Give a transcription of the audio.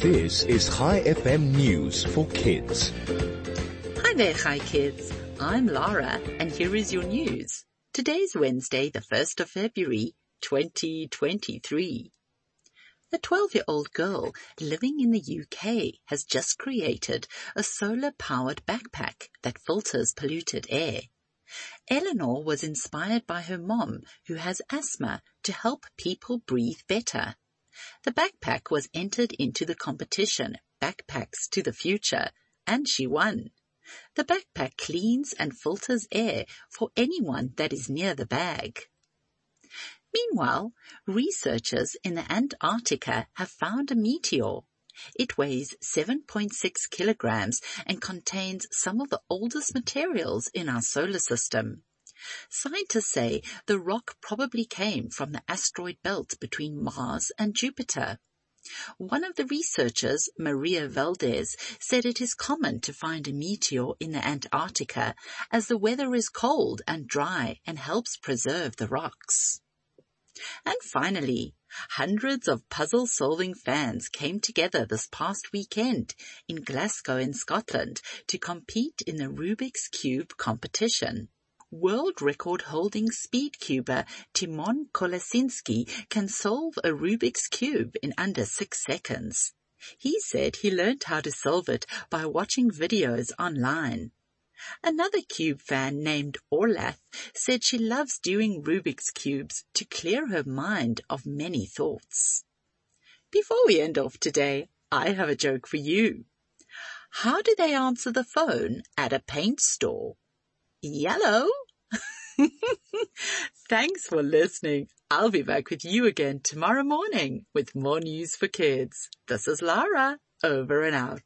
This is Chai FM News for Kids. Hi there, Hi Kids. I'm Lara and here is your news. Today's Wednesday, the 1st of February, 2023. A 12-year-old girl living in the UK has just created a solar-powered backpack that filters polluted air. Eleanor was inspired by her mom, who has asthma, to help people breathe better. The backpack was entered into the competition Backpacks to the Future, and she won. The backpack cleans and filters air for anyone that is near the bag. Meanwhile, researchers in the Antarctica have found a meteor. It weighs 7.6 kilograms and contains some of the oldest materials in our solar system. Scientists say the rock probably came from the asteroid belt between Mars and Jupiter. One of the researchers, Maria Valdes, said it is common to find a meteor in the Antarctica as the weather is cold and dry and helps preserve the rocks. And finally, hundreds of puzzle solving fans came together this past weekend in Glasgow in Scotland to compete in the Rubik's Cube competition. World record holding speed cuber Tymon Kolasiński can solve a Rubik's Cube in under six seconds. He said he learned how to solve it by watching videos online. Another cube fan named Orlath said she loves doing Rubik's cubes to clear her mind of many thoughts. Before we end off today, I have a joke for you. How do they answer the phone at a paint store? Yellow. Thanks for listening. I'll be back with you again tomorrow morning with more news for kids. This is Lara, over and out.